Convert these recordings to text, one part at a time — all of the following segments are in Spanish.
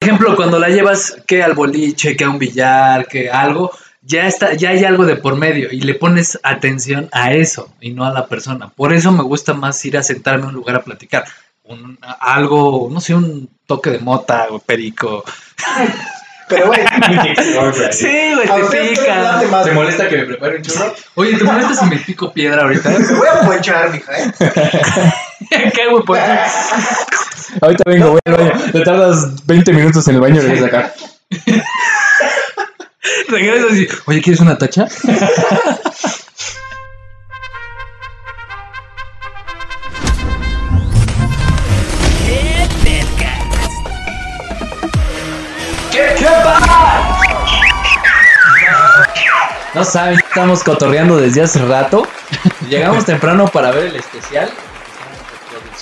ejemplo, cuando la llevas que al boliche, que a un billar, que algo, ya está, ya hay algo de por medio y le pones atención a eso y no a la persona. Por eso me gusta más ir a sentarme a un lugar a platicar. Un- algo, no sé, un toque de mota o perico. Pero, güey, Sí, güey, te pica. más. ¿Te molesta que me prepare un churro? Oye, ¿te molesta si me pico piedra ahorita? Te voy a ponchar, mija, ¿eh? ¿Qué, güey? Pues, Ahorita vengo, voy al baño. Te tardas 20 minutos en el baño y regresas acá. regresas y, oye, ¿quieres una tacha? No saben, estamos cotorreando desde hace rato. Llegamos temprano para ver el especial.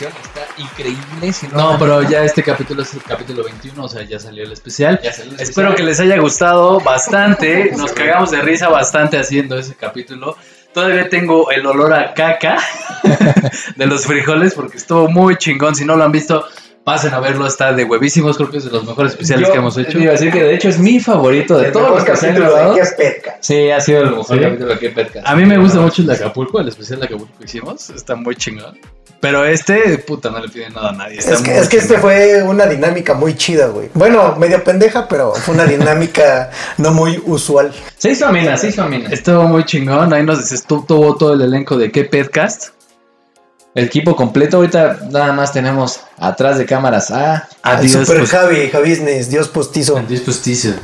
Está increíble. Si no, No, pero ya este capítulo es el capítulo 21, o sea, ya salió el especial. Ya salió el Espero especial. que les haya gustado bastante. Nos cagamos de risa bastante haciendo ese capítulo. Todavía tengo el olor a caca de los frijoles porque estuvo muy chingón. Si no lo han visto, pasen a verlo. Está de huevísimos. Creo que es de los mejores especiales Yo que hemos hecho. Iba a decir que de hecho es mi favorito de El todos los que se han capítulo de grabado. ¿Qué es Petca? Sí, ha sido el mejor ¿Sí? capítulo que Petcast. A mí me gusta mucho el de Acapulco, el especial de Acapulco que hicimos. Está muy chingón. Pero este, puta, no le pide nada a nadie. está Es que, muy es que este fue una dinámica muy chida, güey. Bueno, medio pendeja, pero fue una dinámica no muy usual. Se hizo amena, se hizo amena. Estuvo muy chingón. Ahí nos estuvo tuvo todo el elenco de qué podcast. El equipo completo, ahorita nada más tenemos atrás de cámaras a. Al Adiós, Super pues. Javi, Javisnes, Dios postizo. Dios justicia.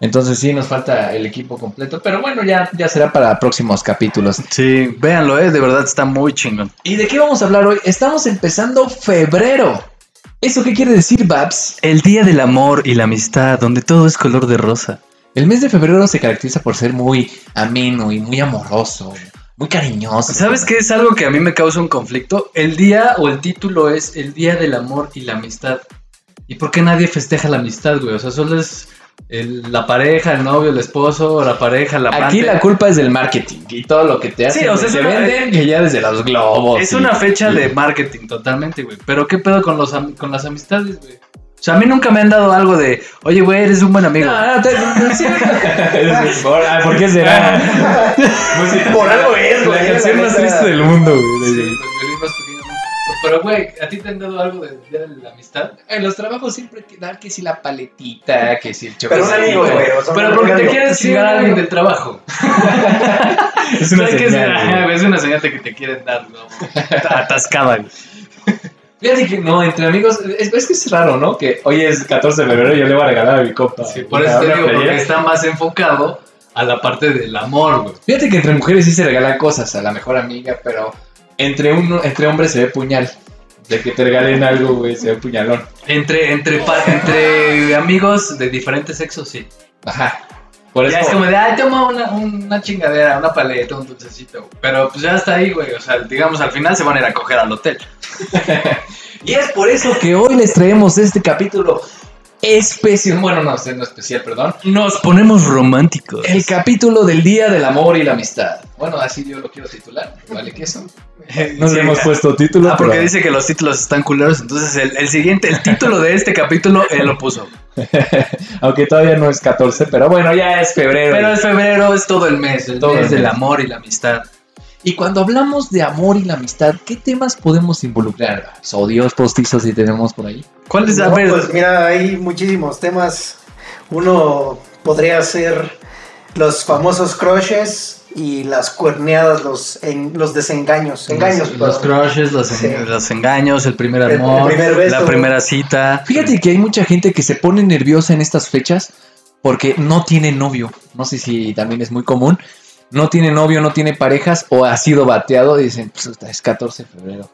Entonces sí nos falta el equipo completo, pero bueno, ya, ya será para próximos capítulos. Sí, véanlo, eh, de verdad está muy chingón. ¿Y de qué vamos a hablar hoy? Estamos empezando febrero. ¿Eso qué quiere decir, Babs? El día del amor y la amistad, donde todo es color de rosa. El mes de febrero se caracteriza por ser muy ameno y muy amoroso, muy cariñoso. ¿Sabes qué es algo que a mí me causa un conflicto? El día o el título es el día del amor y la amistad. ¿Y por qué nadie festeja la amistad, güey? O sea, solo es el- la pareja, el novio, el esposo, la pareja, la Aquí la culpa es del marketing y todo lo que te hacen. Sí, o sea, te una- venden que ya desde los globos. Es y- una fecha y- de marketing totalmente, güey. Pero ¿qué pedo con, los am- con las amistades, güey? O sea, a mí nunca me han dado algo de, oye, güey, eres un buen amigo. No, no, te- no, sí. ¿Por, ah, ¿por qué será? Por algo es, güey. La canción más triste del mundo, Sí, güey. los violín más pequeños. Pero, güey, ¿a ti te han dado algo de día de la amistad? En los trabajos siempre hay que dar que si la paletita, que si el Pero un chocolate. amigo, güey. o sea, Pero porque te quieres Sí, chingar a alguien del trabajo. Es una señal, es una señal de que te quieren dar, ¿no? Atascada, güey. Fíjate que no, entre amigos, es, es que es raro, ¿no? Que hoy es 14 de febrero y yo le voy a regalar a mi compa. Sí, por eso te digo, porque está más enfocado a la parte del amor, güey. Fíjate que entre mujeres sí se regalan cosas a la mejor amiga, pero entre uno, entre hombres se ve puñal. De que te regalen algo, güey, se ve puñalón. Entre, entre, pa- entre amigos de diferentes sexos, sí. Ajá. Por eso. Ya es como de, ay, toma una, una chingadera, una paleta, un dulcecito. güey. Pero pues ya está ahí, güey. O sea, digamos, al final se van a ir a coger al hotel. Y es por eso que hoy les traemos este capítulo especial. Bueno, no, este no especial, perdón. Nos ponemos románticos. El capítulo del Día del Amor y la Amistad. Bueno, así yo lo quiero titular. ¿Vale que eso? No Sí, le hemos puesto título. Ah, porque pero- dice que los títulos están culeros. Entonces, el, el siguiente, el título de este capítulo, él lo puso. Aunque todavía no es 14, pero bueno, ya es febrero. Pero el febrero es todo el mes, el Todo mes el del mes. amor y la amistad. Y cuando hablamos de amor y la amistad, ¿qué temas podemos involucrar? Odios postizos si tenemos por ahí. ¿Cuál es? A No, ver, pues mira, hay muchísimos temas. Uno podría ser los famosos crushes y las cuerneadas, los, en, los desengaños. Engaños, los, crushes, los, Sí. los engaños, el primer El- el amor, primer beso. la primera cita. Fíjate que hay mucha gente que se pone nerviosa en estas fechas porque no tiene novio. No sé si también es muy común. No tiene novio, no tiene parejas o ha sido bateado y dicen, pues es 14 de febrero.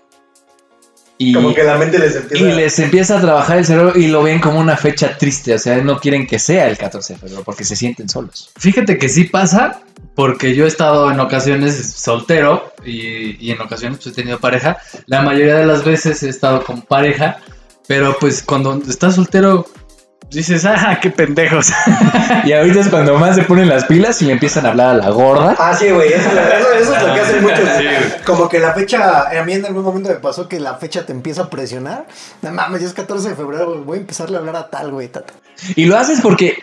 Y, Como que la mente les y empieza les empieza a trabajar el cerebro y lo ven como una fecha triste. O sea, no quieren que sea el 14 de febrero porque se sienten solos. Fíjate que sí pasa, porque yo he estado en ocasiones soltero y, y en ocasiones pues, he tenido pareja. La mayoría de las veces he estado con pareja, pero pues cuando estás soltero dices, ah, qué pendejos. Y ahorita es cuando más se ponen las pilas y le empiezan a hablar a la gorda. Ah, sí, güey, eso, eso- eso es lo que hacen muchos. Sí. Como que la fecha, a mí en algún momento me pasó que la fecha te empieza a presionar. No mames, ya es 14 de febrero, voy a empezarle a hablar a tal, güey, tata. Y lo haces porque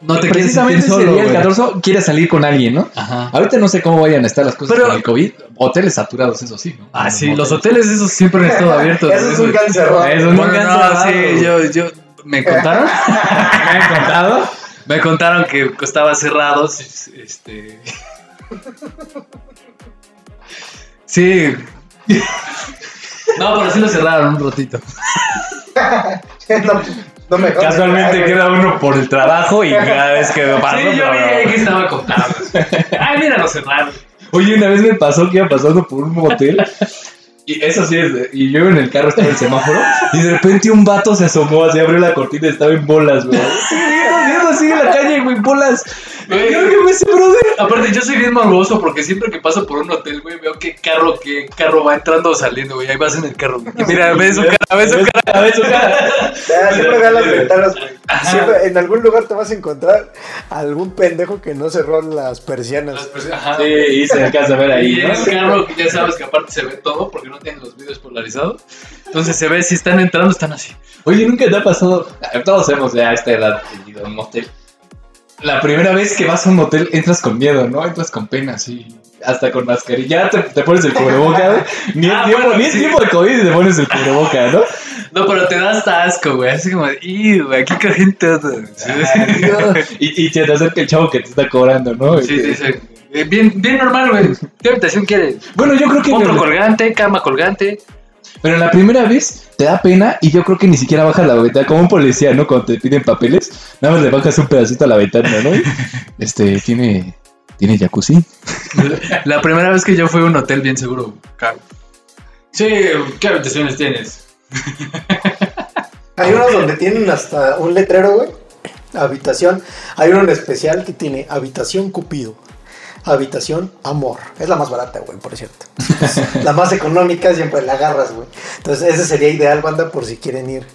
No te quieres precisamente ese solo, día, el güey. 14, quieres salir con alguien, ¿no? Ajá. Ahorita no sé cómo vayan a estar las cosas Pero- con el COVID. Hoteles saturados, eso sí, ¿no? Ah, sí, los hoteles esos siempre han estado abiertos. Eso es un cáncer, ¿no? Eso nunca Bueno, no, cerrado, sí, yo, yo, ¿me contaron? ¿Me han contado? Me contaron que estaba cerrado, este... Sí. No, pero sí lo cerraron un ratito. no, no me. Casualmente queda uno por el trabajo y cada vez que me pasa. Sí, yo vi ahí que estaba contando. Ay, mira, lo cerraron. Oye, una vez me pasó que iba pasando por un motel. Y eso sí, es y yo en el carro, estaba en el semáforo. Y de repente un vato se asomó, así abrió la cortina y estaba en bolas, güey. Sí, viendo así en la calle, güey, bolas. Güey. Creo que me brother. Aparte, yo soy bien morboso porque siempre que paso por un hotel, güey, veo qué carro, qué carro va entrando o saliendo, güey. Ahí vas en el carro. güey. Y mira, ves su cara, ves su cara. A ver, su cara. Ya, siempre vean las ventanas, güey. Siempre, en algún lugar te vas a encontrar algún pendejo que no cerró las persianas. Ajá. Sí, y se alcanza a ver ahí, Y ¿no? es carro que ya sabes que aparte se ve todo porque no tienen los vídeos polarizados. Entonces se ve si están entrando, están así. Oye, nunca te ha pasado. Todos hemos ya a esta edad ido a un motel. La primera vez que vas a un motel entras con miedo, ¿no? Entras con pena, sí. Hasta con mascarilla. Ya te, te pones el cubreboca, güey. Ni, Ah, tiempo, bueno, ni el sí. tiempo de COVID y te pones el cubreboca, ¿no? No, pero te da hasta asco, güey. Así como, ¡y, güey! Aquí coge gente. y, y se te acerca el chavo que te está cobrando, ¿no? Sí, Este, dice. eh, Bien, bien normal, güey. ¿Qué habitación quieres? Bueno, yo creo que. Otro colgante, cama colgante. Pero la primera vez te da pena y yo creo que ni siquiera bajas la ventana. Como un policía, ¿no? Cuando te piden papeles, nada más le bajas un pedacito a la ventana, ¿no? Este, tiene. Tiene jacuzzi. La primera vez que yo fui a un hotel bien seguro. cago. Sí, ¿qué habitaciones tienes? Hay unos donde tienen hasta un letrero, güey. Habitación. Hay uno en especial que tiene habitación Cupido. Habitación Amor. Es la más barata, güey, por cierto. la más económica siempre la agarras, güey. Entonces, ese sería ideal, banda, por si quieren ir.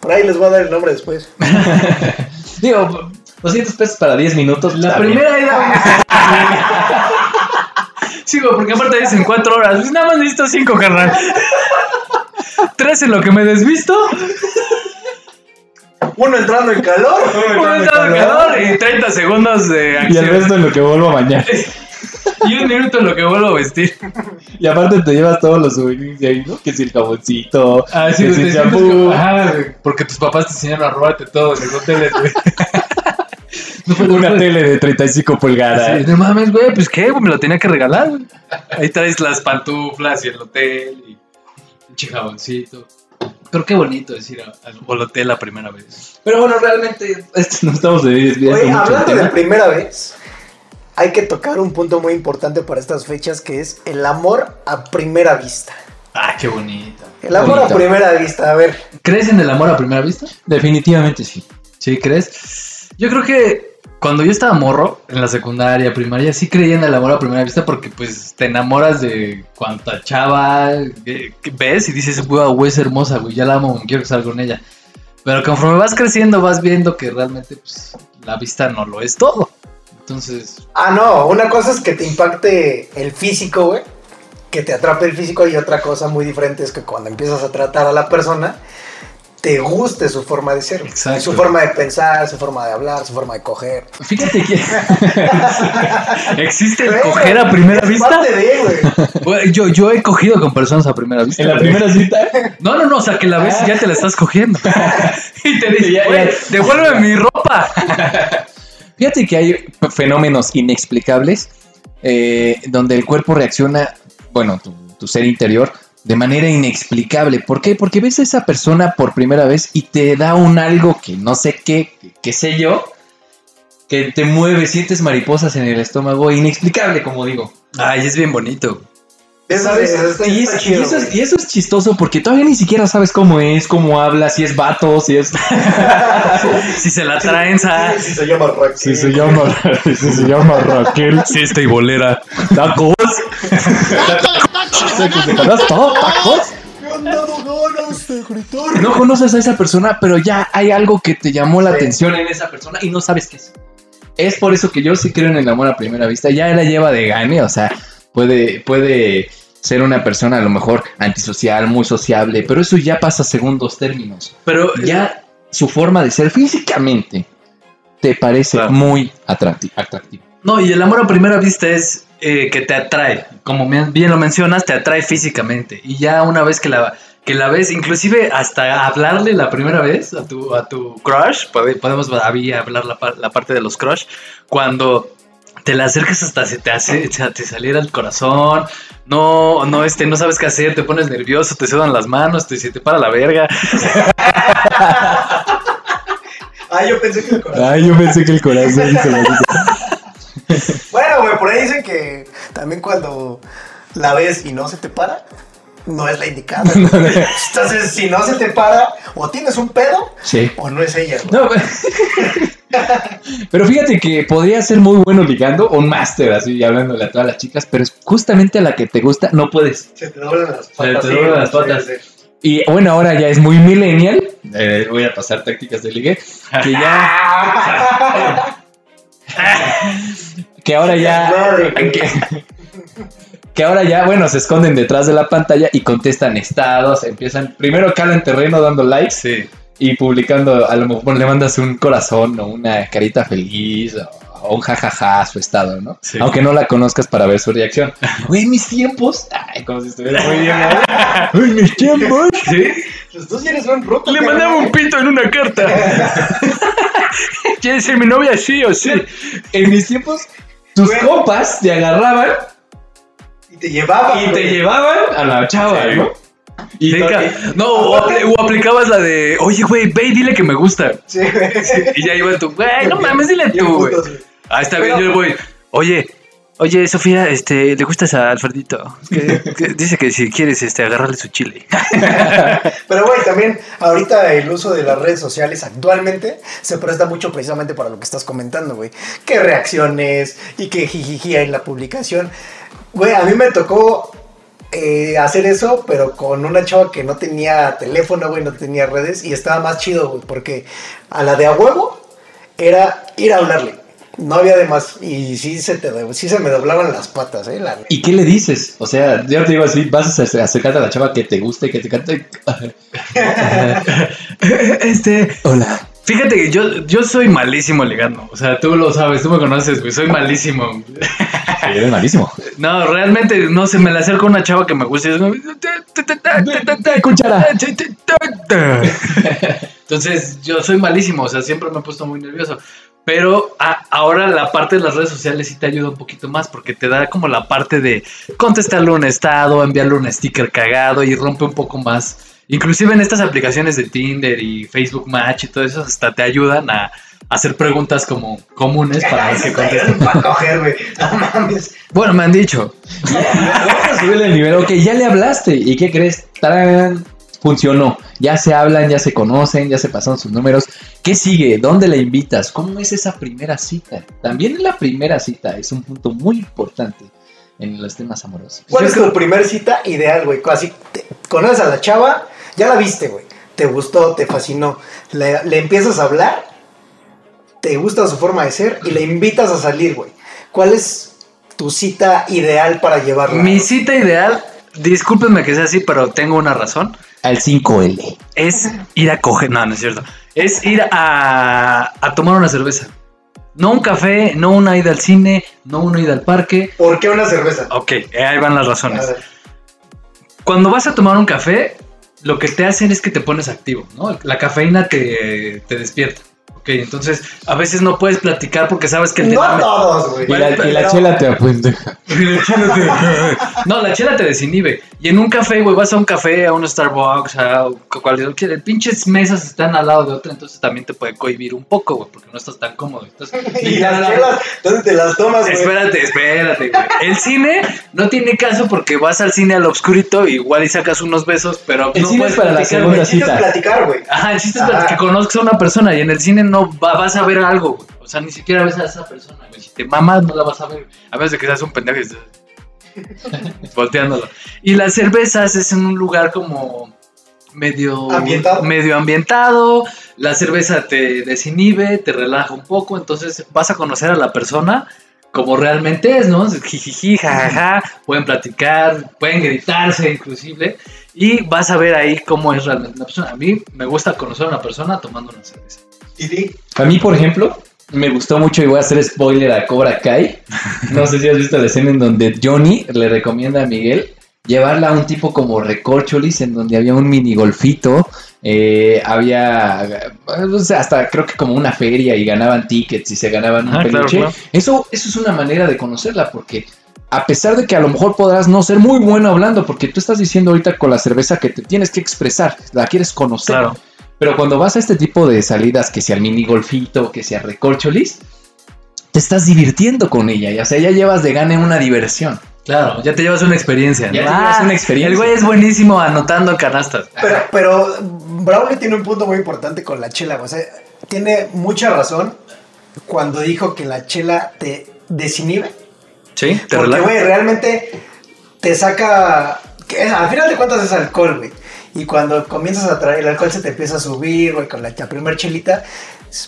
Por ahí les voy a dar el nombre después. Digo, 200 pesos para 10 minutos. La está bien. primera era. Sí, güey, porque aparte dicen cuatro horas. Nada más necesito cinco, carnal. Tres en lo que me desvisto. Uno entrando en calor. Un estado de calor y 30 segundos de Y el acción. resto en lo que vuelvo a bañar. Y un minuto en lo que vuelvo a vestir. Y aparte te llevas todos los souvenirs de ahí, ¿no? Que si el jaboncito, Ah, que si el shampoo. porque tus papás te enseñaron a robarte todo en los hoteles, güey. No, Una tele de 35 pulgadas. Sí, no mames, güey, pues qué, güey, me lo tenía que regalar, güey. Ahí traes las pantuflas y el hotel y un chijaboncito. Pero qué bonito es ir a- al hotel la primera vez. Pero bueno, realmente este, no estamos desviando Oye, hablando de tema. primera vez, hay que tocar un punto muy importante para estas fechas que es el amor a primera vista. Ah, qué bonito. El amor Bonito. a primera vista, a ver. ¿Crees en el amor a primera vista? Definitivamente sí. Sí, ¿crees? Yo creo que cuando yo estaba morro, en la secundaria, primaria, sí creía en el amor a primera vista porque pues te enamoras de cuanta chava ves y dices, güey, es hermosa, güey, ya la amo, quiero que salga con ella. Pero conforme vas creciendo vas viendo que realmente pues, la vista no lo es todo. Entonces, Ah, no, una cosa es que te impacte el físico, güey. Que te atrape el físico y otra cosa muy diferente es que cuando empiezas a tratar a la persona, te guste su forma de ser. Exacto. Su forma de pensar, su forma de hablar, su forma de coger. Fíjate que ¿existe el coger a primera es vista? parte de, güey. Güey, Yo, yo he cogido con personas a primera vista. en la primera cita No, no, no, o sea, que la ves y ya te la estás cogiendo. y te dice, Ya, güey, ya. devuélveme mi ropa. Fíjate que hay fenómenos inexplicables eh, donde el cuerpo reacciona, bueno, tu, tu ser interior, de manera inexplicable. ¿Por qué? Porque ves a esa persona por primera vez y te da un algo que no sé qué, que- sé yo, que te mueve, sientes mariposas en el estómago, inexplicable, como digo. Ay, es bien bonito. Y, está es- y chido, eso es, güey. y eso es chistoso porque todavía ni siquiera sabes cómo es, cómo habla, si es vato, si es... Si se la traen, sa- Sí, sí, se llama Raquel. Si se llama, si se llama Raquel. Si esta y bolera. Tacos. ¿Tacos? ¿Tacos? No conoces a esa persona, pero ya hay algo que te llamó la Sí. atención en esa persona y no sabes qué es. Es por eso que yo sí creo en el amor a primera vista. Ya la lleva de gane, o sea, puede, puede ser una persona a lo mejor antisocial, muy sociable, pero eso ya pasa a segundos términos. Pero Ya su forma de ser físicamente te parece Claro. muy atracti- atractivo. No, y el amor a primera vista es eh, que te atrae. Como bien lo mencionas, te atrae físicamente. Y ya una vez que la, que la ves, inclusive hasta hablarle la primera vez a tu, a tu crush, pode- podemos todavía hablar la, la parte de los crush, cuando te la acercas hasta se te hace, te saliera el corazón, no, no, este, no sabes qué hacer, te pones nervioso, te sudan las manos, te, se te para la verga. Ah, yo pensé que el corazón. Ay, yo pensé que el corazón Bueno, güey, por ahí dicen que también cuando la ves y no se te para, no es la indicada. Entonces, si no se te para, o tienes un pedo, Sí. o no es ella. güey. No, pero fíjate que podría ser muy bueno ligando o un máster, así hablándole a todas las chicas, pero es justamente a la que te gusta, no puedes. Se te doblan las te patas. sí, doblan las sí, patas. sí. Y bueno, ahora ya es muy millennial. eh, voy a pasar tácticas de ligue. Que ya. que ahora ya. Que, que ahora ya, bueno, se esconden detrás de la pantalla y contestan estados. Empiezan. Primero calan terreno dando likes Sí. Y publicando. A lo mejor le mandas un corazón o una carita feliz o, o un jajaja a su estado, ¿no? Sí. Aunque no la conozcas para ver su reacción. Güey, en mis tiempos. Ay, como si estuviera muy bien. En mis tiempos. ¿Sí? Los dos tienes un roto. Le cabrón. mandaba un pito en una carta. ¿Quieres ser mi novia? Sí o sí. En mis tiempos, tus copas te agarraban Y te llevaba. y te llevaban a la chava, Sí. ¿no? Y Sí, no, o, apl- o aplicabas la de, oye, güey, ve y dile que me gusta. Sí, güey. Y ya iba tú, güey, no mames, dile tú, güey. Ah, está bien, yo voy. Oye, oye, Sofía, este, ¿le gustas a Alfredito? Que- que dice que si quieres, este, agarrarle su chile. Pero, güey, también ahorita el uso de las redes sociales actualmente se presta mucho precisamente para lo que estás comentando, güey. Que reacciones y que jijiji en la publicación. Güey, a mí me tocó eh, hacer eso, pero con una chava que no tenía teléfono, güey, no tenía redes y estaba más chido, güey, porque a la de a huevo era ir a hablarle. No había de más. Y sí se, te, sí se me doblaban las patas, ¿eh? La, ¿Y qué le dices? O sea, yo te digo así, vas a acer- acercarte a la chava que te guste, que te cante. Este, Hola. Fíjate que yo, yo soy malísimo ligando. O sea, tú lo sabes, tú me conoces, güey, soy malísimo. Sí, eres malísimo. No, realmente no se me le acerca una chava que me gusta y es como, Cuchara. Entonces, yo soy malísimo, o sea, siempre me he puesto muy nervioso. Pero a- ahora la parte de las redes sociales sí te ayuda un poquito más porque te da como la parte de contestarle un estado, enviarle un sticker cagado y rompe un poco más. Inclusive en estas aplicaciones de Tinder y Facebook Match y todo eso hasta te ayudan a hacer preguntas como comunes para ver qué contestan. para coger, güey. No mames. Bueno, me han dicho. Vamos a subirle el nivel. Ok, ya le hablaste. ¿Y qué crees? ¡Tarán! Funcionó. Ya se hablan, ya se conocen, ya se pasaron sus números. ¿Qué sigue? ¿Dónde la invitas? ¿Cómo es esa primera cita? También la primera cita es un punto muy importante en los temas amorosos. ¿Cuál Yo es creo- tu primer cita ideal, güey? Así, te- conoces a la chava, ya la viste, güey. Te gustó, te fascinó. Le, le empiezas a hablar, te gusta su forma de ser y le invitas a salir, güey. ¿Cuál es tu cita ideal para llevarla? Mi cita ideal, discúlpenme que sea así, pero tengo una razón. Al 5L. Es ir a coger. No, no es cierto. Es ir a, a tomar una cerveza. No un café, no una ida al cine, no una ida al parque. ¿Por qué una cerveza? Ok, ahí van las A razones. ver. Cuando vas a tomar un café, lo que te hacen es que te pones activo, ¿no? La cafeína te, te despierta. Ok, entonces a veces no puedes platicar porque sabes que el No todos, güey. Y la, y la chela te apendeja. No, la chela te desinhibe. Y en un café, güey, vas a un café, a un Starbucks, a cualquier. Pinches mesas están al lado de otra, entonces también te puede cohibir un poco, güey, porque no estás tan cómodo. Entonces, Y las chelas, ¿dónde te las tomas, güey? Espérate, espérate, güey. El cine no tiene caso porque vas al cine al obscurito, igual y sacas unos besos, pero El no cine puedes es para la platicar, segunda güey. El chiste es cita. platicar, güey. Ajá, el chiste es que conozcas a una persona y en el cine no va- vas a ver algo, güey. O sea, ni siquiera ves a esa persona, güey. Si te mamas, no la vas a ver. A menos de que seas un pendejo y estés volteándolo. Y las cervezas es en un lugar como medio Ambientado. medio ambientado, la cerveza te desinhibe, te relaja un poco, entonces vas a conocer a la persona como realmente es, ¿no? Jijiji, jajaja, pueden platicar, pueden gritarse inclusive, y vas a ver ahí cómo es realmente una persona. A mí me gusta conocer a una persona tomando una cerveza. A mí, por ejemplo, me gustó mucho y voy a hacer spoiler a Cobra Kai. No sé si has visto la escena en donde Johnny le recomienda a Miguel llevarla a un tipo como Recorcholis, en donde había un mini golfito, eh, había o sea, hasta creo que como una feria y ganaban tickets y se ganaban un Ah, claro, peluche. claro. Eso, eso es una manera de conocerla, porque a pesar de que a lo mejor podrás no ser muy bueno hablando, porque tú estás diciendo ahorita con la cerveza que te tienes que expresar, la quieres conocer. Claro. Pero cuando vas a este tipo de salidas, que sea el mini golfito, que sea recorcholis, te estás divirtiendo con ella. Y, o sea, ya llevas de gane una diversión. Claro, ya te llevas una experiencia. Ya ¿no? te llevas una experiencia. El güey es buenísimo anotando canastas. Pero, pero Braulio tiene un punto muy importante con la chela, güey. O sea, tiene mucha razón cuando dijo que la chela te desinhibe. Sí, te Porque, relaja. güey, realmente te saca. Que, al final de cuentas es alcohol, güey. Y cuando comienzas a traer el alcohol se te empieza a subir, güey, con la, la primer chelita.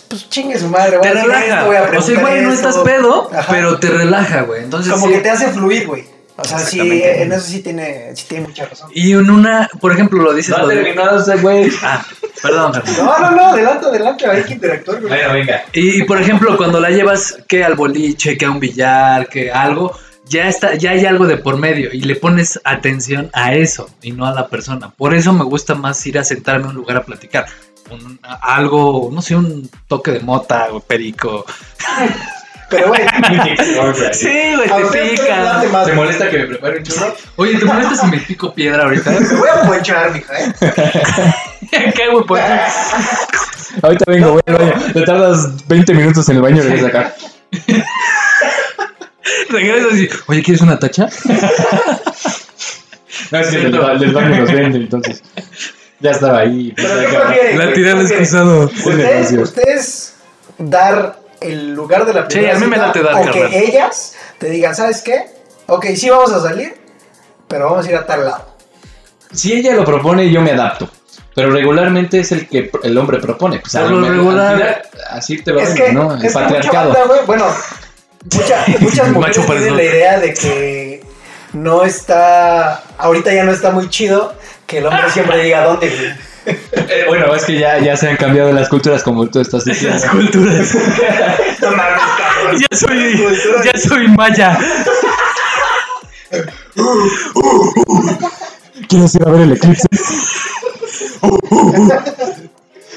Pues chingue su madre, Te a decir relaja. voy a O sea, igual no estás pedo, Ajá. pero te relaja, güey. Entonces, Como sí. que te hace fluir, güey. O sea, sí, en eso sí tiene, sí tiene mucha razón. Y en una, por ejemplo, lo dices. No ha terminado ese güey. Ah, perdón. No, no, no, adelante, adelante, hay que interactuar, güey. Bueno, venga. Y, y, por ejemplo, cuando la llevas que al boliche, que a un billar, que algo, ya está, ya hay algo de por medio y le pones atención a eso y no a la persona. Por eso me gusta más ir a sentarme a un lugar a platicar. Un- algo, no sé, un toque de mota o perico. Pero, güey, Sí, güey, te pica. ¿Te güey? molesta que me prepare un churro? Oye, ¿te molestas si me pico piedra ahorita? Me voy a ponchar, mija, ¿eh? ¿Qué, güey? Pues, Ahorita vengo, voy al baño. Te tardas 20 minutos en el baño y regresas acá. regresas y, oye, ¿quieres una tacha? No, es que del, del baño los venden, entonces. Ya estaba ahí. Pero, ¿qué acá. prefieren, La es prefieren? cruzado. ¿Ustedes, ustedes dar el lugar de la Sí, primera a mí me cita late dar, o carnal. que ellas te digan, ¿sabes qué? Ok, sí vamos a salir, pero vamos a ir a tal lado. Si ella lo propone, yo me adapto. Pero regularmente es el que el hombre propone. Pues me- regular- al así te lo Es que, ¿no? El es que mucha patriarcado. banda, bueno, mucha- muchas mujeres tienen la idea de que no está, ahorita ya no está muy chido que el hombre siempre diga dónde. Eh, bueno, es que ya, ya se han cambiado las culturas como tú estás diciendo. Las culturas. No mames, cabrón. ya soy, ya soy maya. ¿Quieres ir a ver el eclipse?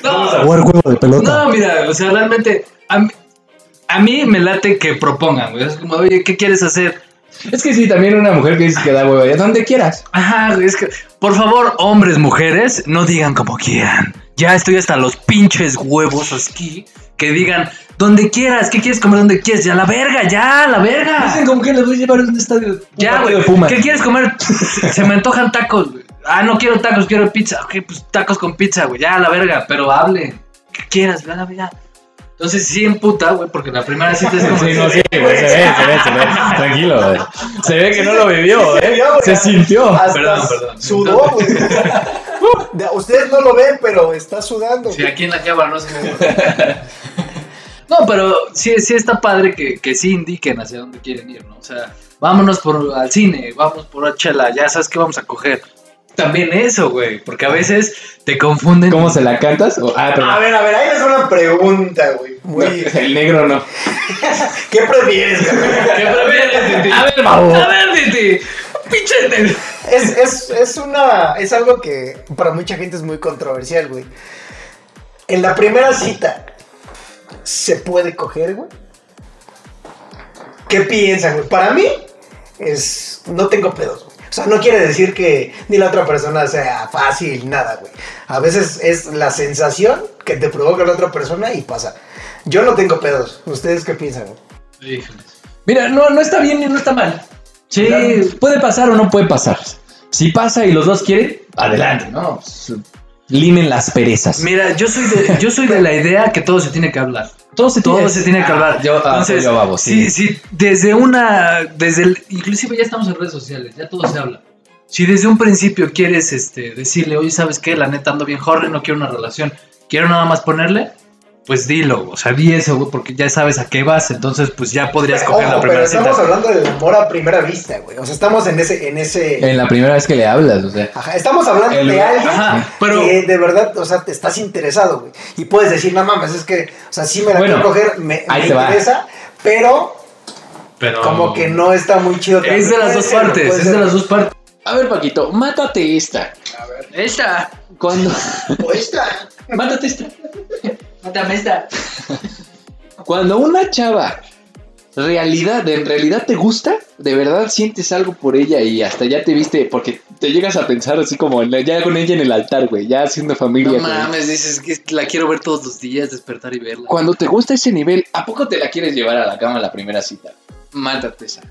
No, jugar juego de pelota? no, mira, o sea, realmente a mí, a mí me late que propongan, güey. Es como, oye, ¿qué quieres hacer? Es que sí, también una mujer que dice que da hueva, donde quieras. Ajá, es que, por favor, hombres, mujeres, no digan como quieran. Ya estoy hasta los pinches huevos aquí que digan donde quieras, ¿qué quieres comer donde quieres? Ya la verga, ya, la verga. Dicen como que les voy a llevar a un estadio. Ya, güey. ¿Qué quieres comer? Se me antojan tacos, güey. Ah, no quiero tacos, quiero pizza. Ok, pues tacos con pizza, güey. Ya, la verga, pero hable. ¿Qué quieras? Ya, ya. Entonces sí emputa, güey, porque la primera cita es como... Sí, no, sí, güey, se ve, se ve, se ve. Tranquilo, güey. Se ve que no lo vivió, Se ¿eh? vio, güey. Se sintió. Hasta Perdón, perdón. Sudó, güey. De- Ustedes no lo ven, pero está sudando. Sí, aquí en la cámara no se ve. No, pero sí, sí está padre que, que sí indiquen hacia dónde quieren ir, ¿no? O sea, vámonos por al cine, vamos por una chela, ya sabes que vamos a coger. También eso, güey, porque a veces te confunden. ¿Cómo se la cantas? O- ah, pero. A ver, a ver, ahí es una pregunta, güey. Muy... El negro no. ¿Qué prefieres, güey? ¿Qué prefieres, Titi? A ver, Mau. A ver, Titi. Pinche. Es, es, es una. Es algo que para mucha gente es muy controversial, güey. En la primera cita, ¿se puede coger, güey? ¿Qué piensan, güey? Para mí, es. No tengo pedos, güey. O sea, no quiere decir que ni la otra persona sea fácil, nada, güey. A veces es la sensación que te provoca la otra persona y pasa. Yo no tengo pedos. ¿Ustedes qué piensan, güey? Mira, no, no está bien ni no está mal. Sí. Puede pasar o no puede pasar. Si pasa y los dos quieren, adelante, ¿no? Limen las perezas. Mira, yo soy de, yo soy de la idea que todo se tiene que hablar. Todo se Todo se tiene que Ah, hablar. Yo, ah, soy yo, babo, sí. sí, sí, desde una, desde el, inclusive ya estamos en redes sociales, ya todo se habla. Si desde un principio quieres este, decirle, oye, ¿sabes qué? La neta ando bien horny, no quiero una relación, quiero nada más ponerle, pues dilo, o sea, di eso, güey, porque ya sabes a qué vas, entonces pues ya podrías coger Ojo, la primera pero estamos cita. hablando del amor a primera vista, güey. O sea, estamos en ese, en ese. En la primera vez que le hablas, o sea. Ajá, estamos hablando El- de alguien Ajá, pero- que de verdad, o sea, te estás interesado, güey. Y puedes decir, no mames, es que, o sea, sí me la Bueno, quiero coger, me, ahí me te va. interesa, pero Pero como que no está muy chido. Es de las dos ser, partes, es de las dos partes. A ver, Paquito, mátate esta. A ver. Esta, Cuando. O esta. mátate esta. Mátame esta. Cuando una chava realidad, en realidad te gusta, de verdad sientes algo por ella y hasta ya te viste, porque te llegas a pensar así como en la- ya con ella en el altar, güey, ya haciendo familia. No ella. mames, dices que la quiero ver todos los días, despertar y verla. Cuando te gusta ese nivel, ¿a poco te la quieres llevar a la cama en la primera cita? Mátate esa.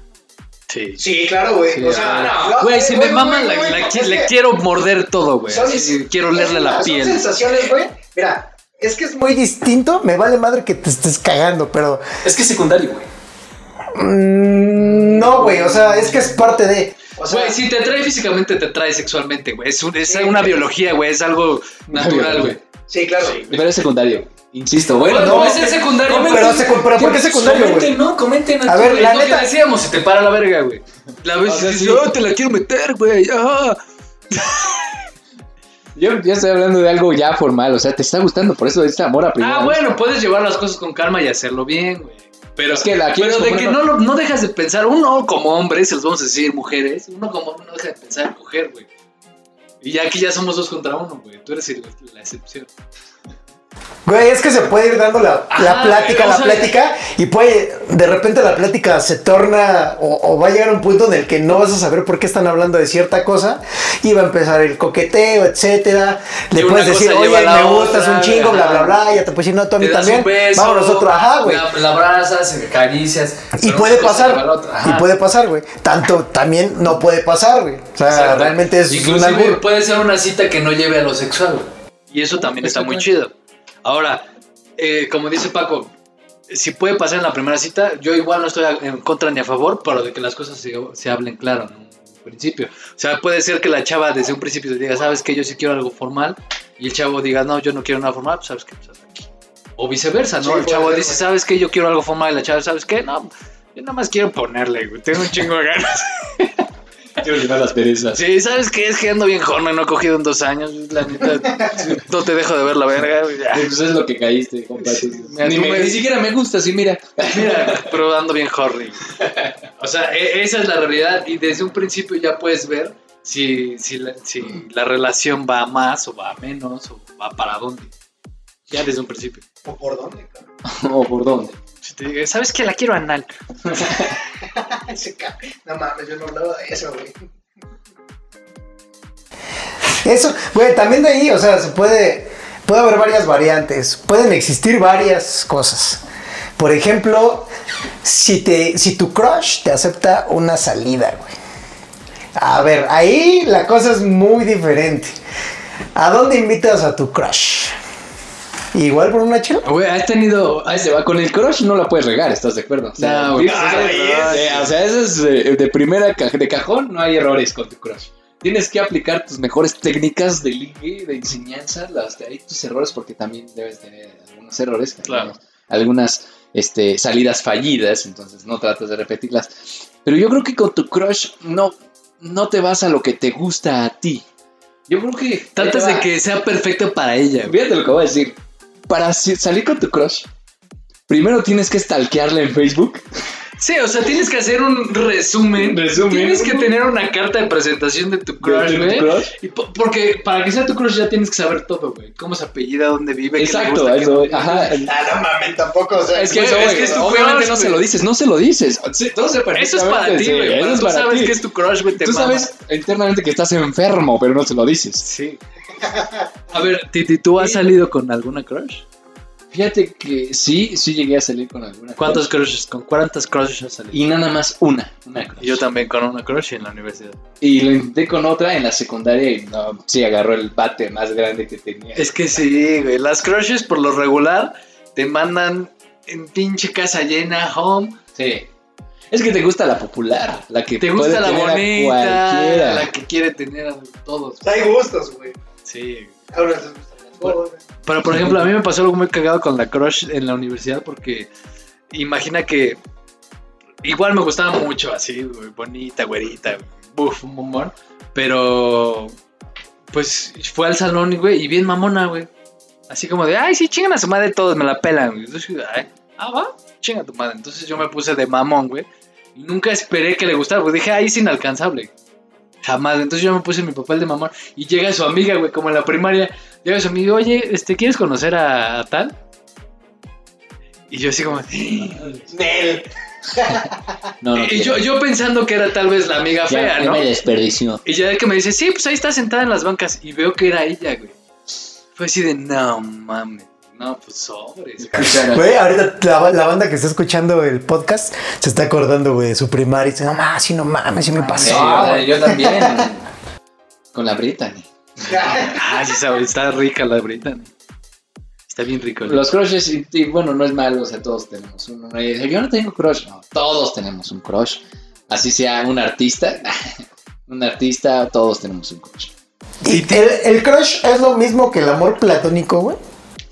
Sí. Sí, claro, güey. Sí, o sea, ah, no, Güey, si me güey, mama, güey, la, güey, la que quiero morder todo, güey. quiero olerle la son piel. sensaciones, güey. Mira, es que es muy distinto. Me vale madre que te estés cagando, pero. Es que es secundario, güey. mm, no, güey. O sea, es que es parte de. O sea, Güey, si te atrae físicamente, te atrae sexualmente, güey. Es, un- es Sí. una biología, güey. Es algo natural, güey. sí, claro. Pero es secundario. Insisto, bueno, Bueno, no, puede ser secundario, comenten- Pero, secu- pero ¿por qué secundario, güey? Comenten, ¿no? Comenten A ver, la Es que neta- decíamos, si te para la verga, güey. La vez O sea, sí. "Oh, te la quiero meter, güey. ajá". Yo ya estoy hablando de algo ya formal, o sea, te está gustando, por eso es amor a primera Ah, vez. bueno, puedes llevar las cosas con calma y hacerlo bien, güey. Pero Es que la pero de que no, lo- no dejas de pensar, uno como hombre, se los vamos a decir mujeres, uno como hombre no deja de pensar en coger, güey. Y ya aquí ya somos dos contra uno, güey. Tú eres el- la excepción. Güey, es que se puede ir dando la, la Ajá, plática, la sea- plática, y puede, de repente la plática se torna, o, o va a llegar a un punto en el que no vas a saber por qué están hablando de cierta cosa, y va a empezar el coqueteo, etcétera. Le puedes decir, oye, me gustas otra, un chingo, bla, bla, ajá. bla, ya te puedes decir, no, tú a mí también, beso, vámonos otro, ajá, güey. La, la abrazas, le acaricias. Y puede pasar, la otra, ajá. y puede pasar, güey. Tanto también no puede pasar, güey. O sea, Exacto. realmente es un albur. puede ser una cita que no lleve a lo sexual. Y eso también está muy chido. Ahora, eh, como dice Paco, si puede pasar en la primera cita, yo igual no estoy en contra ni a favor, pero de que las cosas se, se hablen claro en un principio. O sea, puede ser que la chava desde un principio te diga, sabes que yo sí quiero algo formal, y el chavo diga, no, yo no quiero nada formal, pues sabes que pues aquí. O viceversa, ¿no? Sí, el chavo ser, dice. ¿sabes que Yo quiero algo formal, y la chava, ¿sabes qué? No, yo nada más quiero ponerle, güey. Tengo un chingo de ganas. Quiero llevar las perezas. Sí, ¿sabes qué? Es que ando bien joven, no he cogido en dos años. La neta, sí, no te dejo de ver la verga. ya. Pues es lo que caíste, compa. mira, ni, tú me- me- ni siquiera me gusta, sí, mira. Mira, pero ando bien horny. O sea, e- esa es la realidad y desde un principio ya puedes ver si, si, la, si la relación va a más o va a menos o va para dónde. Ya desde un principio. ¿O por dónde, cabrón? ¿O por dónde? Si te digo, ¿sabes qué? La quiero anal. No mames, yo no hablaba de eso, güey. Eso, güey, también de ahí, o sea, se puede, puede haber varias variantes, pueden existir varias cosas. Por ejemplo, si, te, si tu crush te acepta una salida, güey. A ver, ahí la cosa es muy diferente. ¿A dónde invitas a tu crush? ¿Igual por una chela? Güey, has tenido... Ahí se va, con el crush no la puedes regar, ¿estás de acuerdo? O sea, No, güey. es- eh, o sea, eso es eh, de primera, ca- de cajón, no hay errores con tu crush. Tienes que aplicar tus mejores técnicas de ligue, de enseñanza, las de ahí tus errores, porque también debes tener algunos errores, Claro. algunas este, salidas fallidas, entonces no tratas de repetirlas. Pero yo creo que con tu crush no, no te vas a lo que te gusta a ti. Yo creo que... Tratas de que sea perfecto para ella. Fíjate lo que voy a decir. Para salir con tu crush, primero tienes que stalkearla en Facebook. Sí, o sea, tienes que hacer un resumen. Resumen. Tienes que tener una carta de presentación de tu crush, güey. po- porque para que sea tu crush ya tienes que saber todo, güey. Cómo se apellida, dónde vive, qué le Exacto, gusta, qué eso no. voy. Ajá. Ah, no mames, tampoco, o sea, Es que, es güey, que es tu obviamente crush, no se güey. lo dices, no se lo dices. Sí, todo se Eso es para ti, güey. tú para sabes ti. que es tu crush, güey, Tú mama. sabes internamente que estás enfermo, pero no se lo dices. Sí. A ver, Titi, ¿tú has salido con alguna crush? Fíjate que sí, sí llegué a salir con alguna. ¿Cuántos crush. crushes? ¿Con cuántas crushes has salido? Y nada más una. una crush. Yo también con una crush en la universidad. Y lo intenté con otra en la secundaria y no, sí agarró el bate más grande que tenía. Es que sí, güey. Las crushes por lo regular te mandan en pinche casa llena, home. Sí. Es que te gusta la popular, la que Te puede gusta la tener a bonita, cualquiera. la que quiere tener a todos. Hay gustos, güey. Sí. Ahora gordas. Pero por ejemplo, a mí me pasó algo muy cagado con la crush en la universidad porque imagina que igual me gustaba mucho así, güey, bonita, güerita, buf, un bombón, pero pues fue al salón, güey, y bien mamona, güey. Así como de, ay, sí, chingan a su madre todos, me la pelan, güey. Entonces, ay, ah, va, chinga tu madre. Entonces yo me puse de mamón, güey. Y nunca esperé que le gustara, porque dije, ay, es inalcanzable. Jamás. Entonces yo me puse mi papel de mamón. Y llega su amiga, güey, como en la primaria. Llega su amiga, oye, este, ¿quieres conocer a, a tal? Y yo así como, Nel. No, no. y yo, yo pensando que era tal vez la amiga ya, fea, ya ¿no? me desperdició. Y ya que me dice, sí, pues ahí está sentada en las bancas. Y veo que era ella, güey. Fue así de, no mames. No, pues sobres. Güey, ahorita la, la banda que está escuchando el podcast se está acordando, güey, de su primaria y dice, no mames, sí, no mames, sí me Sí, pasó. yo, yo también. Con la Brittany. Ah, sí, sabe, está rica la Brittany. Está bien rico. ¿no? Los crushes, y, y bueno, no es malo, o sea, todos tenemos uno. Dice, yo no tengo crush. No, todos tenemos un crush. Así sea un artista. un artista, todos tenemos un crush. Y el, el crush es lo mismo que el amor platónico, güey.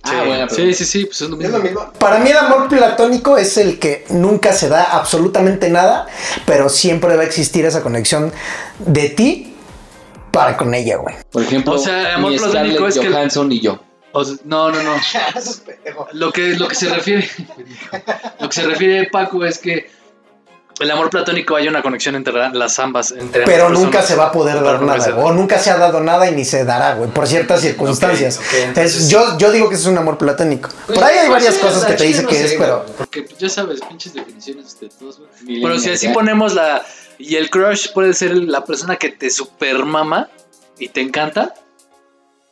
Ah, sí, sí, sí, sí, pues es lo mismo. mismo. Para mí el amor platónico es el que nunca se da absolutamente nada, pero siempre va a existir esa conexión de ti para con ella, güey. Por ejemplo, O sea, amor mi platónico es que- Johansson y yo. O sea, no, no, no. Lo que, lo que se refiere. lo que se refiere Paco es que el amor platónico hay una conexión entre las ambas. Entre ambas Pero personas. nunca se va a poder dar nada, o nunca se ha dado nada y ni se dará, güey, por ciertas circunstancias. entonces- Es- yo, yo digo que es un amor platónico. Pues, por ahí hay Pues varias sí, cosas que te dice no que sé, es, pero... Porque ya sabes, pinches definiciones de todos, güey. Pero si así ya. ponemos la. Y el crush puede ser la persona que te super mama y te encanta.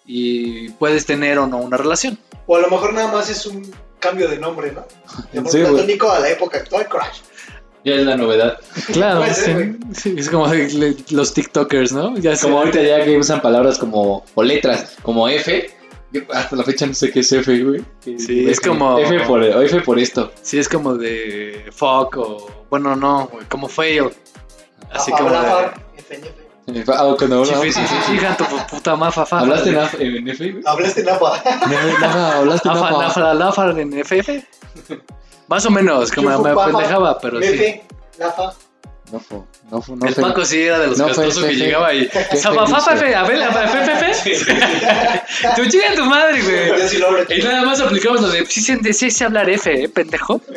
Y puedes tener o no una relación. O a lo mejor nada más es un cambio de nombre, ¿no? De amor Sí, platónico a la época actual, crush. Ya es la novedad. Claro, ser, sí. es como le- los TikTokers, ¿no? Ya Como sé. ahorita ya que usan palabras como, o letras, como F. hasta la fecha no sé qué es F, güey. Sí, F- es como- F por, o F por esto. Sí, es como de fuck o. Bueno, no, güey, como fail. Así como de. Ah, cuando Sí, no, sí, sí, sí, sí, tu puta mafa, fa. ¿Hablaste en, Af- en F, güey? Hablaste nafa. Nafa, ¿Hablaste en Nafa, Nafa? nafa, nafa en FF. Más o menos, como me pafa, pendejaba, pero sí. Nafa. No fue, no fue, no El. Paco sí era de los No que llegaba y. F, Zapafafa, dice. fe, a ver, a ver, FFF. Tu madre, güey. Y nada más aplicamos lo de. Sí, sé hablar F, ¿eh, pendejo?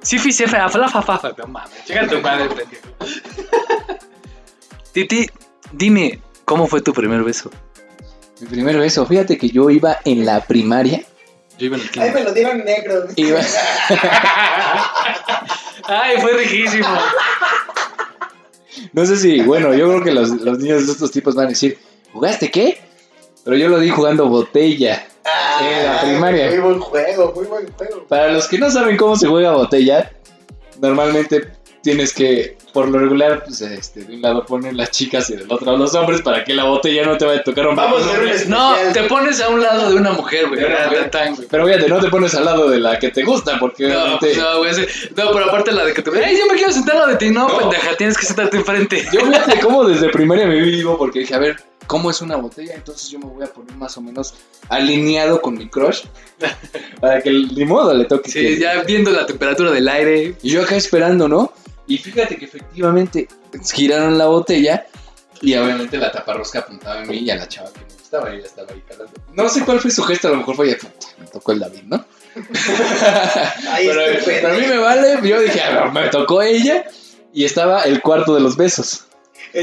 Sí, sí, F, afla, fa, fa, fa. No mames, chica tu madre, pendejo. Titi, dime, ¿cómo fue tu primer beso? Mi primer beso. Fíjate que yo iba en la primaria. Yo iba en el Ahí kinder. me lo dieron negro. Iba, Ay, fue riquísimo. no sé si, bueno, yo creo que los, los niños de estos tipos van a decir, ¿jugaste qué? Pero yo lo di jugando botella. En la primaria. Muy buen juego, muy buen juego. Para los que no saben cómo se juega botella, normalmente tienes que, por lo regular, pues, este, de un lado ponen las chicas y del otro los hombres para que la botella no te vaya a tocar un Vamos a ver un hombre. especial. No, te pones a un lado de una mujer, güey. Pero fíjate, no te pones al lado de la que te gusta, porque No, obviamente- no, güey. sí. No, pero aparte la de que te. ¡Ey, yo me quiero sentar lado de ti! No, No. pendeja, tienes que sentarte enfrente. Yo fíjate cómo desde primaria me vivo porque dije, a ver, ¿cómo es una botella? Entonces yo me voy a poner más o menos alineado con mi crush para que el ni modo le toque. Sí, que- ya viendo la temperatura del aire. Y yo acá esperando, ¿no? Y fíjate que efectivamente giraron la botella y obviamente la taparrosca apuntaba a mí y a la chava que me gustaba y ella estaba ahí calando. No sé cuál fue su gesto, a lo mejor fue de, "Puta, me tocó el David, ¿no? Pero, a mí me vale, yo dije, a ver, me tocó ella y estaba el cuarto de los besos.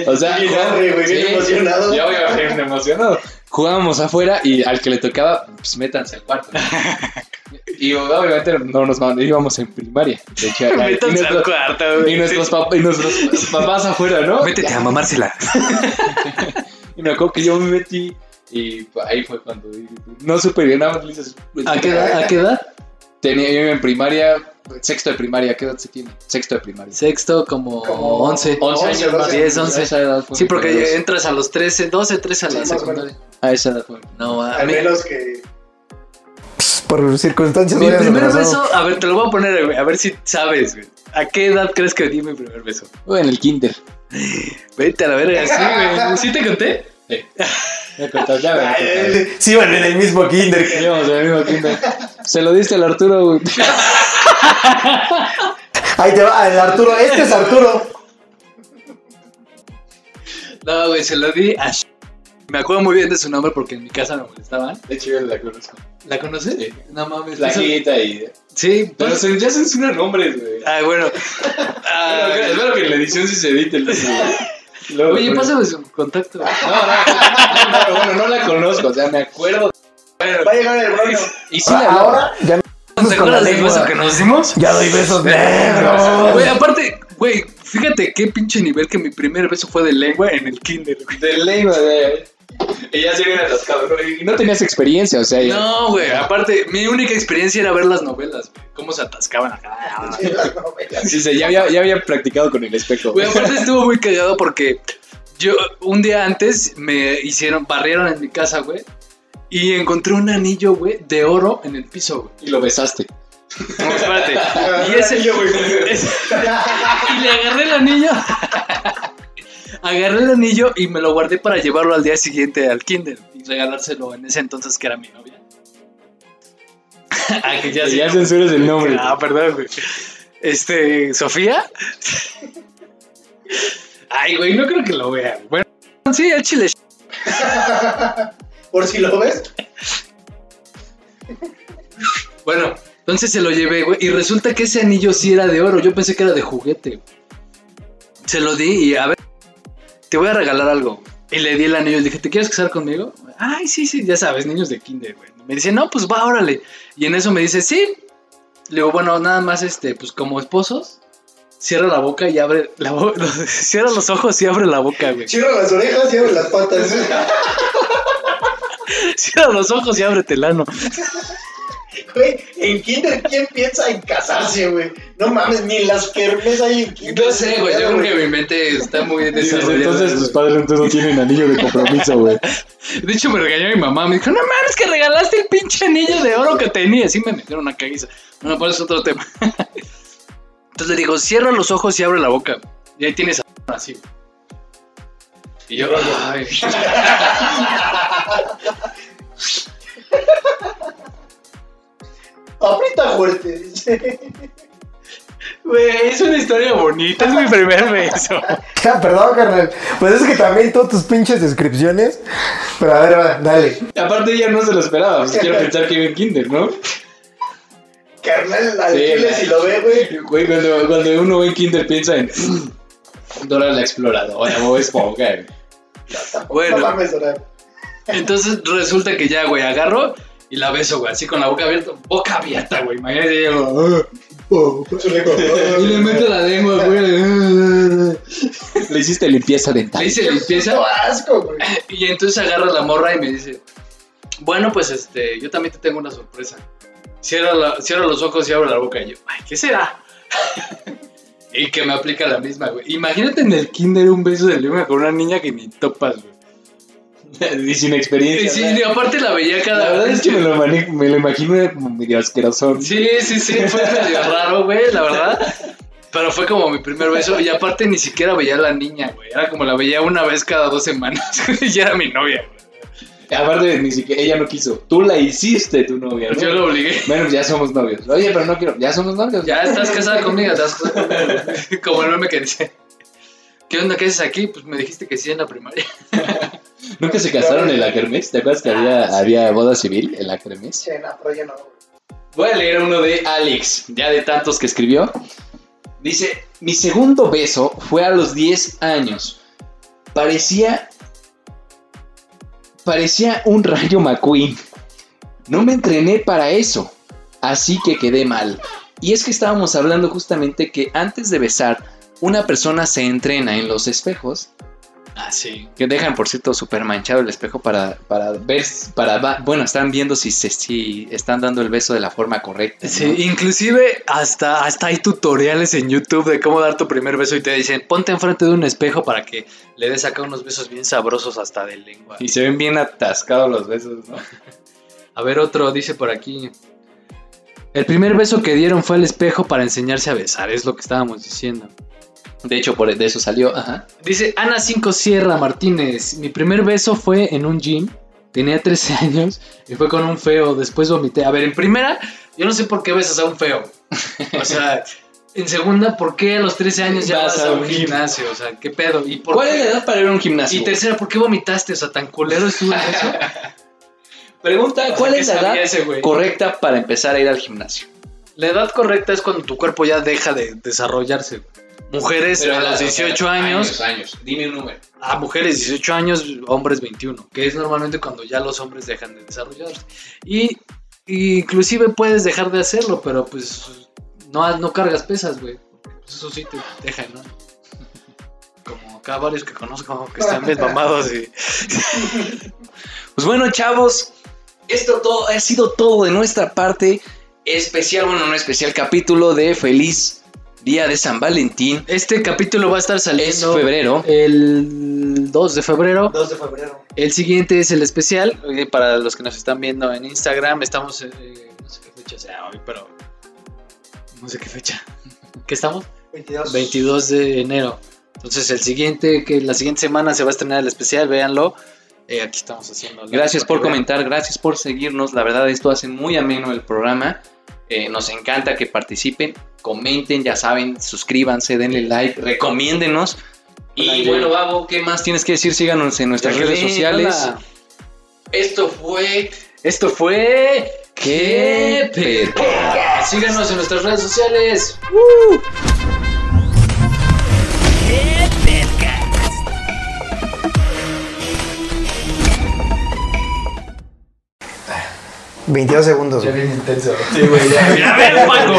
O sea, güey, bien sí, emocionado. Yo iba bien emocionado. Jugábamos afuera y al que le tocaba, pues métanse al cuarto. y obviamente no nos mandaban, íbamos en primaria. De hecho, y, Métanse al nuestros, cuarto, y nuestros pap- y nuestros papás afuera, ¿no? Métete a mamársela. Y me acuerdo que yo me metí y ahí fue cuando no supe bien nada más le dices, ¿A qué edad? ¿A qué edad? Tenía yo en primaria, sexto de primaria, ¿qué edad se tiene? Sexto de primaria. Sexto, como, Como 11. 11 años más. 10, 11. Esa edad fue Sí, porque entras a los 13, 12, 13 a la Sí, secundaria. A esa edad fue. No, a Al mí. menos que. por circunstancias Mi primer beso, a ver, te lo voy a poner, güey, a ver si sabes, güey. ¿A qué edad crees que di mi primer beso? O en el kinder. Vete a la verga, sí, güey. ¿Sí te conté? Me contaste, ya me Ay, contaste. Sí, van en el mismo kinder. que- Íbamos en el mismo kinder. Se lo diste al Arturo, güey. Ahí te va, el Arturo. Este es Arturo. No, güey, se lo di a Sh- Me acuerdo muy bien de su nombre porque en mi casa me molestaban. De hecho, yo la conozco. ¿La conoces? Sí. No mames. La guita y. Sí, Pero pues- se, ya censuran nombres, güey. Ah, bueno. Ah, Bueno, espero que en la edición sí se edite el Luego Oye, pásame su contacto. No, no, no, no, bueno, no la conozco, o sea, me acuerdo. Va a llegar el Bruno. Y sí la Ahora ya ¿Te acuerdas del beso que nos dimos? Ya doy besos negros. Güey, aparte, güey, fíjate qué pinche nivel que mi primer beso fue de lengua en el kinder. güey. De lengua, de. Y ya se viene atascado, ¿no? Y no tenías experiencia, o sea, ya. No, güey, aparte, mi única experiencia era ver las novelas, güey. Cómo se atascaban acá. Sí, sí, ya, había, ya había practicado con el espejo. Güey, aparte estuvo muy cagado porque yo un día antes me hicieron, barrieron en mi casa, güey. Y encontré un anillo, güey, de oro en el piso, güey. Y lo besaste. No, espérate. Y ese. ese- y le agarré el anillo. Agarré el anillo y me lo guardé para llevarlo al día siguiente al kinder y regalárselo en ese entonces que era mi novia. ah, que ya, Ya, censuras el nombre. Ah, perdón, güey. Este, ¿Sofía? Ay, güey, no creo que lo vea. Bueno, sí, el chile. Por si lo ves. Bueno, entonces se lo llevé, güey. Y resulta que ese anillo sí era de oro. Yo pensé que era de juguete. güey. Se lo di y a ver, te voy a regalar algo. Y le di el anillo y le dije, ¿te quieres casar conmigo? Ay, sí, sí, ya sabes, niños de kinder, güey. Me dice, no, pues va, órale. Y en eso me dice, sí. Le digo, bueno, nada más, este, pues como esposos, cierra la boca y abre la boca. cierra los ojos y abre la boca, güey. Cierra las orejas y abre las patas. Cierra los ojos y ábrete el ano. Güey, en kinder, ¿quién piensa en casarse, güey? No mames, ni las kermes hay en kinder. No sé, güey, yo creo que mi mente está muy Dices, desarrollada. entonces tus padres entonces no tienen anillo de compromiso, güey. De hecho, me regañó mi mamá. Me dijo, no mames, que regalaste el pinche anillo de oro que tenía. Sí, me metieron una caguiza. Bueno, por eso es otro tema. Entonces le digo, cierra los ojos y abre la boca. Y ahí tienes a así. Y yo, ay. Aprieta fuerte. Güey, es una historia bonita. Es mi primer beso. Ya, perdón, carnal. Pues es que también todas tus pinches descripciones. Pero a ver, va, dale. Aparte ella no se lo esperaba, pues quiero pensar que iba en kinder, ¿no? Carnal, al Sí, chile la- si lo ve, güey. Güey, cuando, cuando uno ve en kinder piensa en Dora la exploradora o Esponja. Bueno. No mames, Dora. Entonces resulta que ya, güey, agarro y la beso, güey, así con la boca abierta. Boca abierta, güey. Imagínate, yo, "Ah". y le meto la lengua, güey. Le hiciste limpieza Le dental. hice limpieza. Asco, güey. Y entonces agarra la morra y me dice, bueno, pues este, yo también te tengo una sorpresa. Cierra, la- cierra los ojos y abre la boca. Y yo, ay, ¿qué será? y que me aplica la misma, güey. Imagínate en el kinder un beso de lengua con una niña que ni topas, güey. Y sin experiencia. Y sí, ¿verdad? y aparte la veía cada La verdad vez es que me lo, me lo medio asqueroso. Sí, sí, sí, fue medio raro, güey, la verdad. Pero fue como mi primer beso. Y aparte ni siquiera veía a la niña, güey. Era como la veía una vez cada dos semanas. y era mi novia, güey. Aparte, ni siquiera ella no quiso. Tú la hiciste tu novia, ¿no? Yo lo obligué. Bueno, pues ya somos novios. Oye, pero no quiero. Ya somos novios. Ya estás casada conmigo, estás casada conmigo. Como el meme que dice. ¿Qué onda? ¿Qué haces aquí? Pues me dijiste que sí en la primaria. ¿Nunca se casaron en la kermés? ¿Te acuerdas que había, había boda civil en la kermés? Chena, pero ya no. Voy a leer uno de Alex, ya de tantos que escribió. Dice, mi segundo beso fue a los 10 años. Parecía... Parecía un rayo McQueen. No me entrené para eso, así que quedé mal. Y es que estábamos hablando justamente que antes de besar, una persona se entrena en los espejos Ah, sí. que dejan, por cierto, súper manchado el espejo para, para ver, para, bueno, están viendo si, se, si están dando el beso de la forma correcta. ¿no? Sí, inclusive hasta, hasta hay tutoriales en YouTube de cómo dar tu primer beso y te dicen, ponte enfrente de un espejo para que le des acá unos besos bien sabrosos hasta de lengua. Y se ven bien atascados los besos, ¿no? A ver, otro dice por aquí. El primer beso que dieron fue al espejo para enseñarse a besar, es lo que estábamos diciendo. De hecho, por de eso salió. Ajá. Dice Ana 5 Sierra Martínez, mi primer beso fue en un gym, tenía 13 años y fue con un feo, después vomité. A ver, en primera, yo no sé por qué besas a un feo. O sea, en segunda, ¿por qué a los 13 años ya vas, a un gimnasio? O sea, ¿qué pedo? ¿Y por ¿Cuál es la edad para ir a un gimnasio? Y tercera, ¿por qué vomitaste? O sea, tan culero estuvo eso. Pregunta, O sea, ¿cuál ¿qué es la edad ese güey? correcta para empezar a ir al gimnasio? La edad correcta es cuando tu cuerpo ya deja de desarrollarse. Mujeres a los 18 años, años. Dime un número. a mujeres 18 años, hombres 21, que es normalmente cuando ya los hombres dejan de desarrollarse. Y, y inclusive puedes dejar de hacerlo, pero pues no, no cargas pesas, güey. Pues eso sí te deja, ¿no? Como acá varios que conozco que están bien mamados y... Pues bueno, chavos, esto todo, ha sido todo de nuestra parte. Especial, bueno, no especial capítulo de Feliz Día de San Valentín. Este capítulo va a estar Es saliendo febrero. el 2 de febrero. 2 de febrero. El siguiente es el especial. Para los que nos están viendo en Instagram, estamos. eh, no sé qué fecha sea hoy, pero. No sé qué fecha. ¿Qué estamos? 22. 22 de enero. Entonces, el siguiente, que la siguiente semana se va a estrenar el especial, véanlo. Eh, aquí estamos haciendo. Gracias por vean. comentar, gracias por seguirnos. La verdad, esto hace muy ameno el programa. Eh, nos encanta que participen, comenten, ya saben, suscríbanse, denle like, recomiéndenos. Y bueno. Babo, ¿qué más tienes que decir? Síganos en nuestras redes sociales. hola. Esto fue Esto fue. ¿Qué pedo? Síganos en nuestras redes sociales. 22 segundos. güey. bien intenso. Sí, güey, ya. A ver, Paco.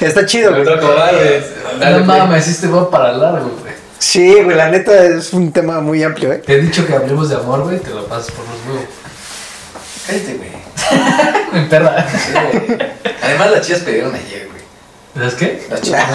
Está chido, güey. No mames, este va para largo, güey. Sí, güey, la neta es un tema muy amplio, ¿eh? Te he dicho que hablemos de amor, güey, te lo pasas por los huevos. Cállate, güey. Mi perra. Sí, güey. Además, las chicas pidieron ayer, güey. ¿Sabes qué? Las chicas.